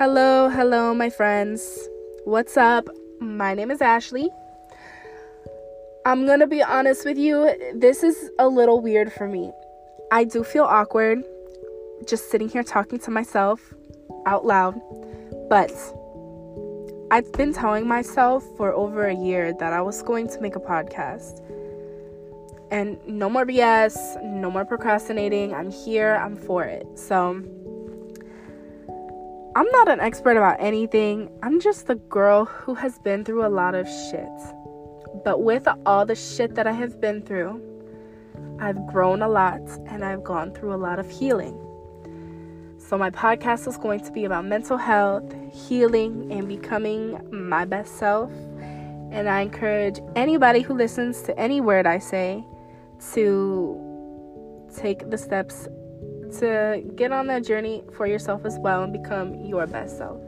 Hello, hello, my friends. What's up? My name is Ashley. I'm gonna be honest with you, this is a little weird for me. I do feel awkward just sitting here talking to myself out loud, but I've been telling myself for over a year that I was going to make a podcast. And no more BS, no more procrastinating. I'm here, I'm for it. So, I'm not an expert about anything. I'm just the girl who has been through a lot of shit. But with all the shit that I have been through, I've grown a lot and I've gone through a lot of healing. So, my podcast is going to be about mental health, healing, and becoming my best self. And I encourage anybody who listens to any word I say to take the steps to get on that journey for yourself as well and become your best self.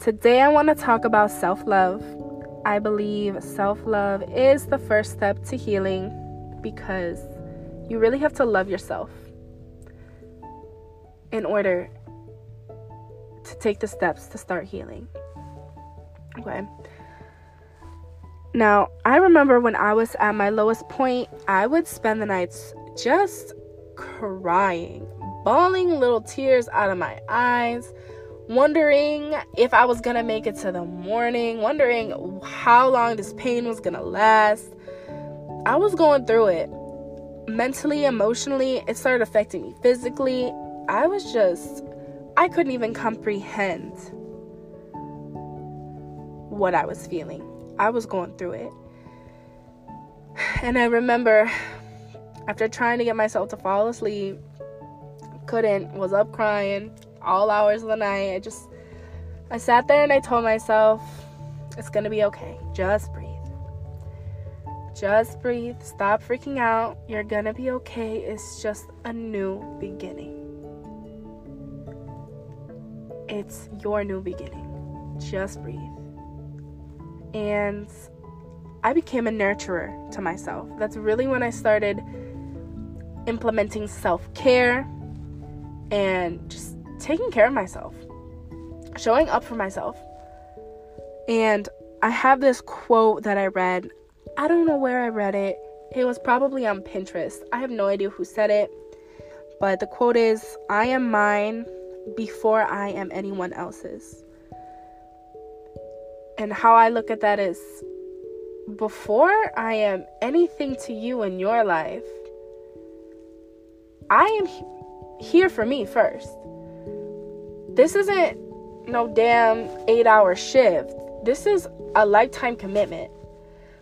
Today, I want to talk about self love. I believe self love is the first step to healing because you really have to love yourself in order to take the steps to start healing. Okay. Now, I remember when I was at my lowest point, I would spend the nights just crying, bawling little tears out of my eyes, wondering if I was gonna make it to the morning, wondering how long this pain was gonna last. I was going through it mentally, emotionally. It started affecting me physically. I was just, I couldn't even comprehend what I was feeling. I was going through it. And I remember after trying to get myself to fall asleep, couldn't, was up crying all hours of the night. I just, I sat there and I told myself, it's gonna be okay. Just breathe. Just breathe. Stop freaking out. You're gonna be okay. It's just a new beginning. It's your new beginning. Just breathe. And I became a nurturer to myself. That's really when I started implementing self care and just taking care of myself, showing up for myself. And I have this quote that I read. I don't know where I read it. It was probably on Pinterest. I have no idea who said it. But the quote is I am mine before I am anyone else's. And how I look at that is before I am anything to you in your life, I am here for me first. This isn't no damn eight hour shift. This is a lifetime commitment.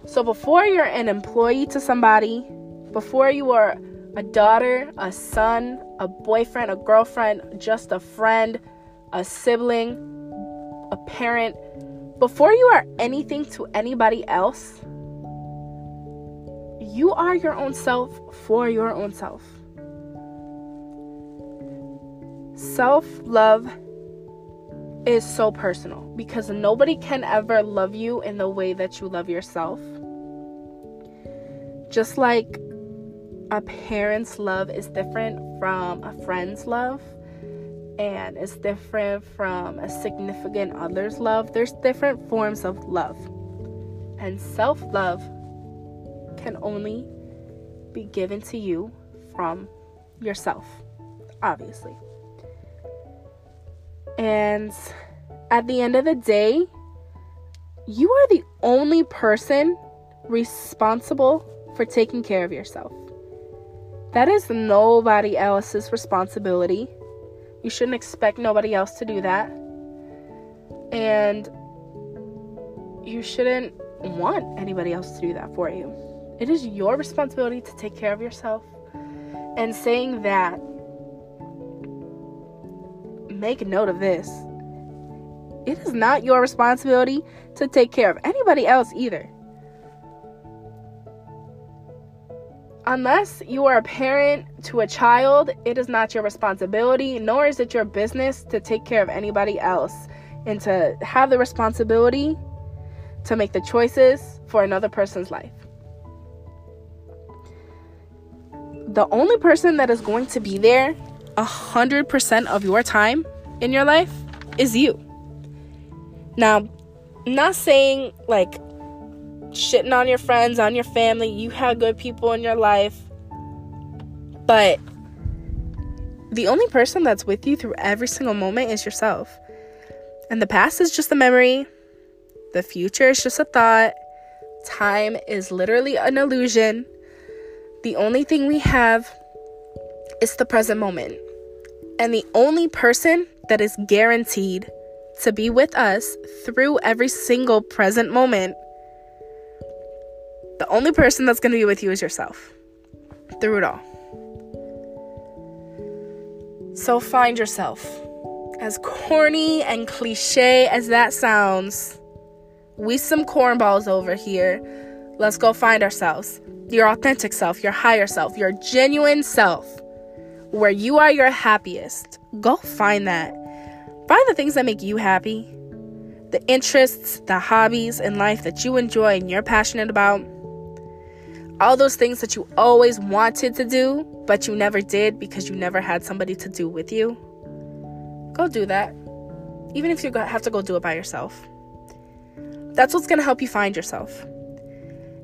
So before you're an employee to somebody, before you are a daughter, a son, a boyfriend, a girlfriend, just a friend, a sibling, a parent, before you are anything to anybody else, you are your own self for your own self. Self love is so personal because nobody can ever love you in the way that you love yourself. Just like a parent's love is different from a friend's love and it's different from a significant other's love, there's different forms of love. And self love can only be given to you from yourself, obviously. And at the end of the day, you are the only person responsible for taking care of yourself. That is nobody else's responsibility. You shouldn't expect nobody else to do that. And you shouldn't want anybody else to do that for you. It is your responsibility to take care of yourself. And saying that make note of this. It is not your responsibility to take care of anybody else either. Unless you are a parent to a child, it is not your responsibility, nor is it your business to take care of anybody else and to have the responsibility to make the choices for another person's life. The only person that is going to be there 100% of your time in your life is you. Now, not saying like shitting on your friends, on your family, you have good people in your life, but the only person that's with you through every single moment is yourself. And the past is just a memory, the future is just a thought, time is literally an illusion. The only thing we have is the present moment. And the only person that is guaranteed to be with us through every single present moment, the only person that's going to be with you is yourself through it all. So find yourself. As corny and cliche as that sounds, we some cornballs over here. Let's go find ourselves. Your authentic self, your higher self, your genuine self, where you are your happiest. Go find that. Find the things that make you happy, the interests, the hobbies in life that you enjoy and you're passionate about. All those things that you always wanted to do, but you never did because you never had somebody to do with you. Go do that. Even if you have to go do it by yourself. That's what's going to help you find yourself.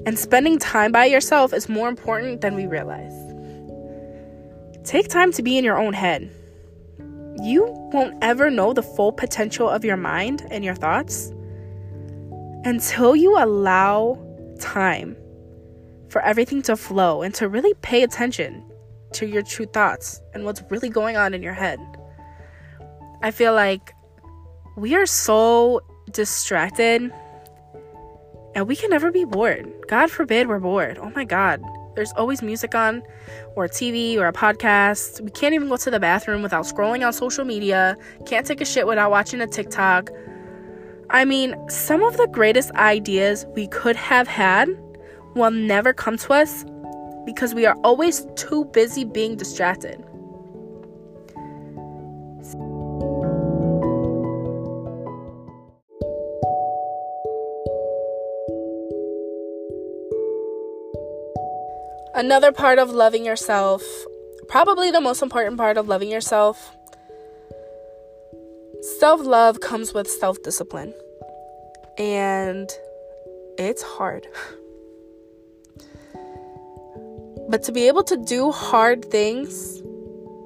And spending time by yourself is more important than we realize. Take time to be in your own head. You won't ever know the full potential of your mind and your thoughts until you allow time for everything to flow and to really pay attention to your true thoughts and what's really going on in your head. I feel like we are so distracted and we can never be bored. God forbid we're bored. Oh my God. There's always music on, or TV, or a podcast. We can't even go to the bathroom without scrolling on social media. Can't take a shit without watching a TikTok. I mean, some of the greatest ideas we could have had will never come to us because we are always too busy being distracted. Another part of loving yourself, probably the most important part of loving yourself, self love comes with self discipline. And it's hard. But to be able to do hard things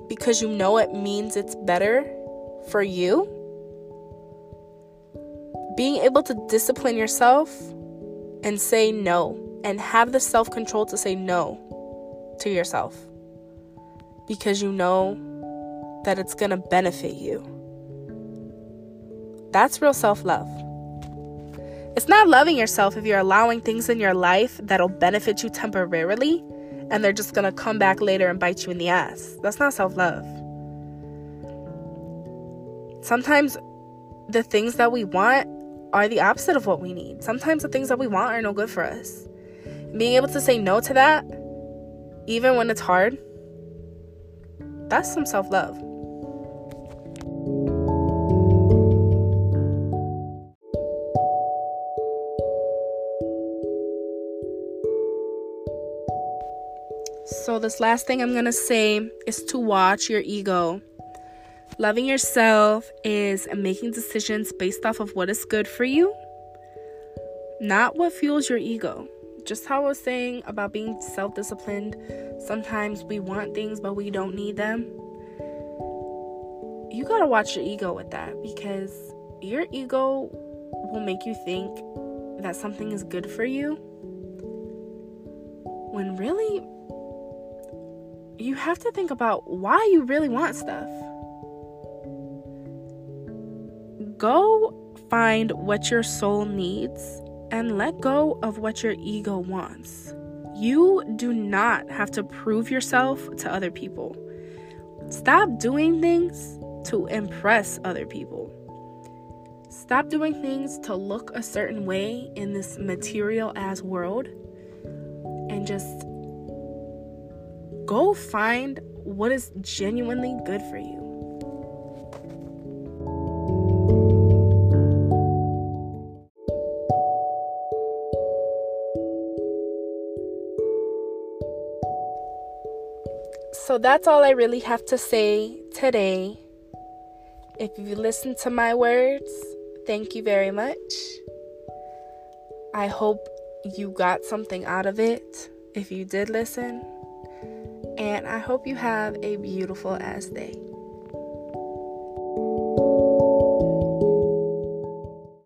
because you know it means it's better for you, being able to discipline yourself and say no and have the self control to say no to yourself because you know that it's going to benefit you. That's real self love. It's not loving yourself if you're allowing things in your life that'll benefit you temporarily and they're just gonna come back later and bite you in the ass. That's not self love. Sometimes the things that we want are the opposite of what we need. Sometimes the things that we want are no good for us. Being able to say no to that, even when it's hard, that's some self love. So, this last thing I'm going to say is to watch your ego. Loving yourself is making decisions based off of what is good for you, not what fuels your ego just how I was saying about being self disciplined, sometimes we want things but we don't need them. You gotta watch your ego with that because your ego will make you think that something is good for you when really you have to think about why you really want stuff. Go find what your soul needs and let go of what your ego wants. You do not have to prove yourself to other people. Stop doing things to impress other people. Stop doing things to look a certain way in this material as world and just go find what is genuinely good for you. So that's all I really have to say today. If you listened to my words, thank you very much. I hope you got something out of it if you did listen. And I hope you have a beautiful ass day.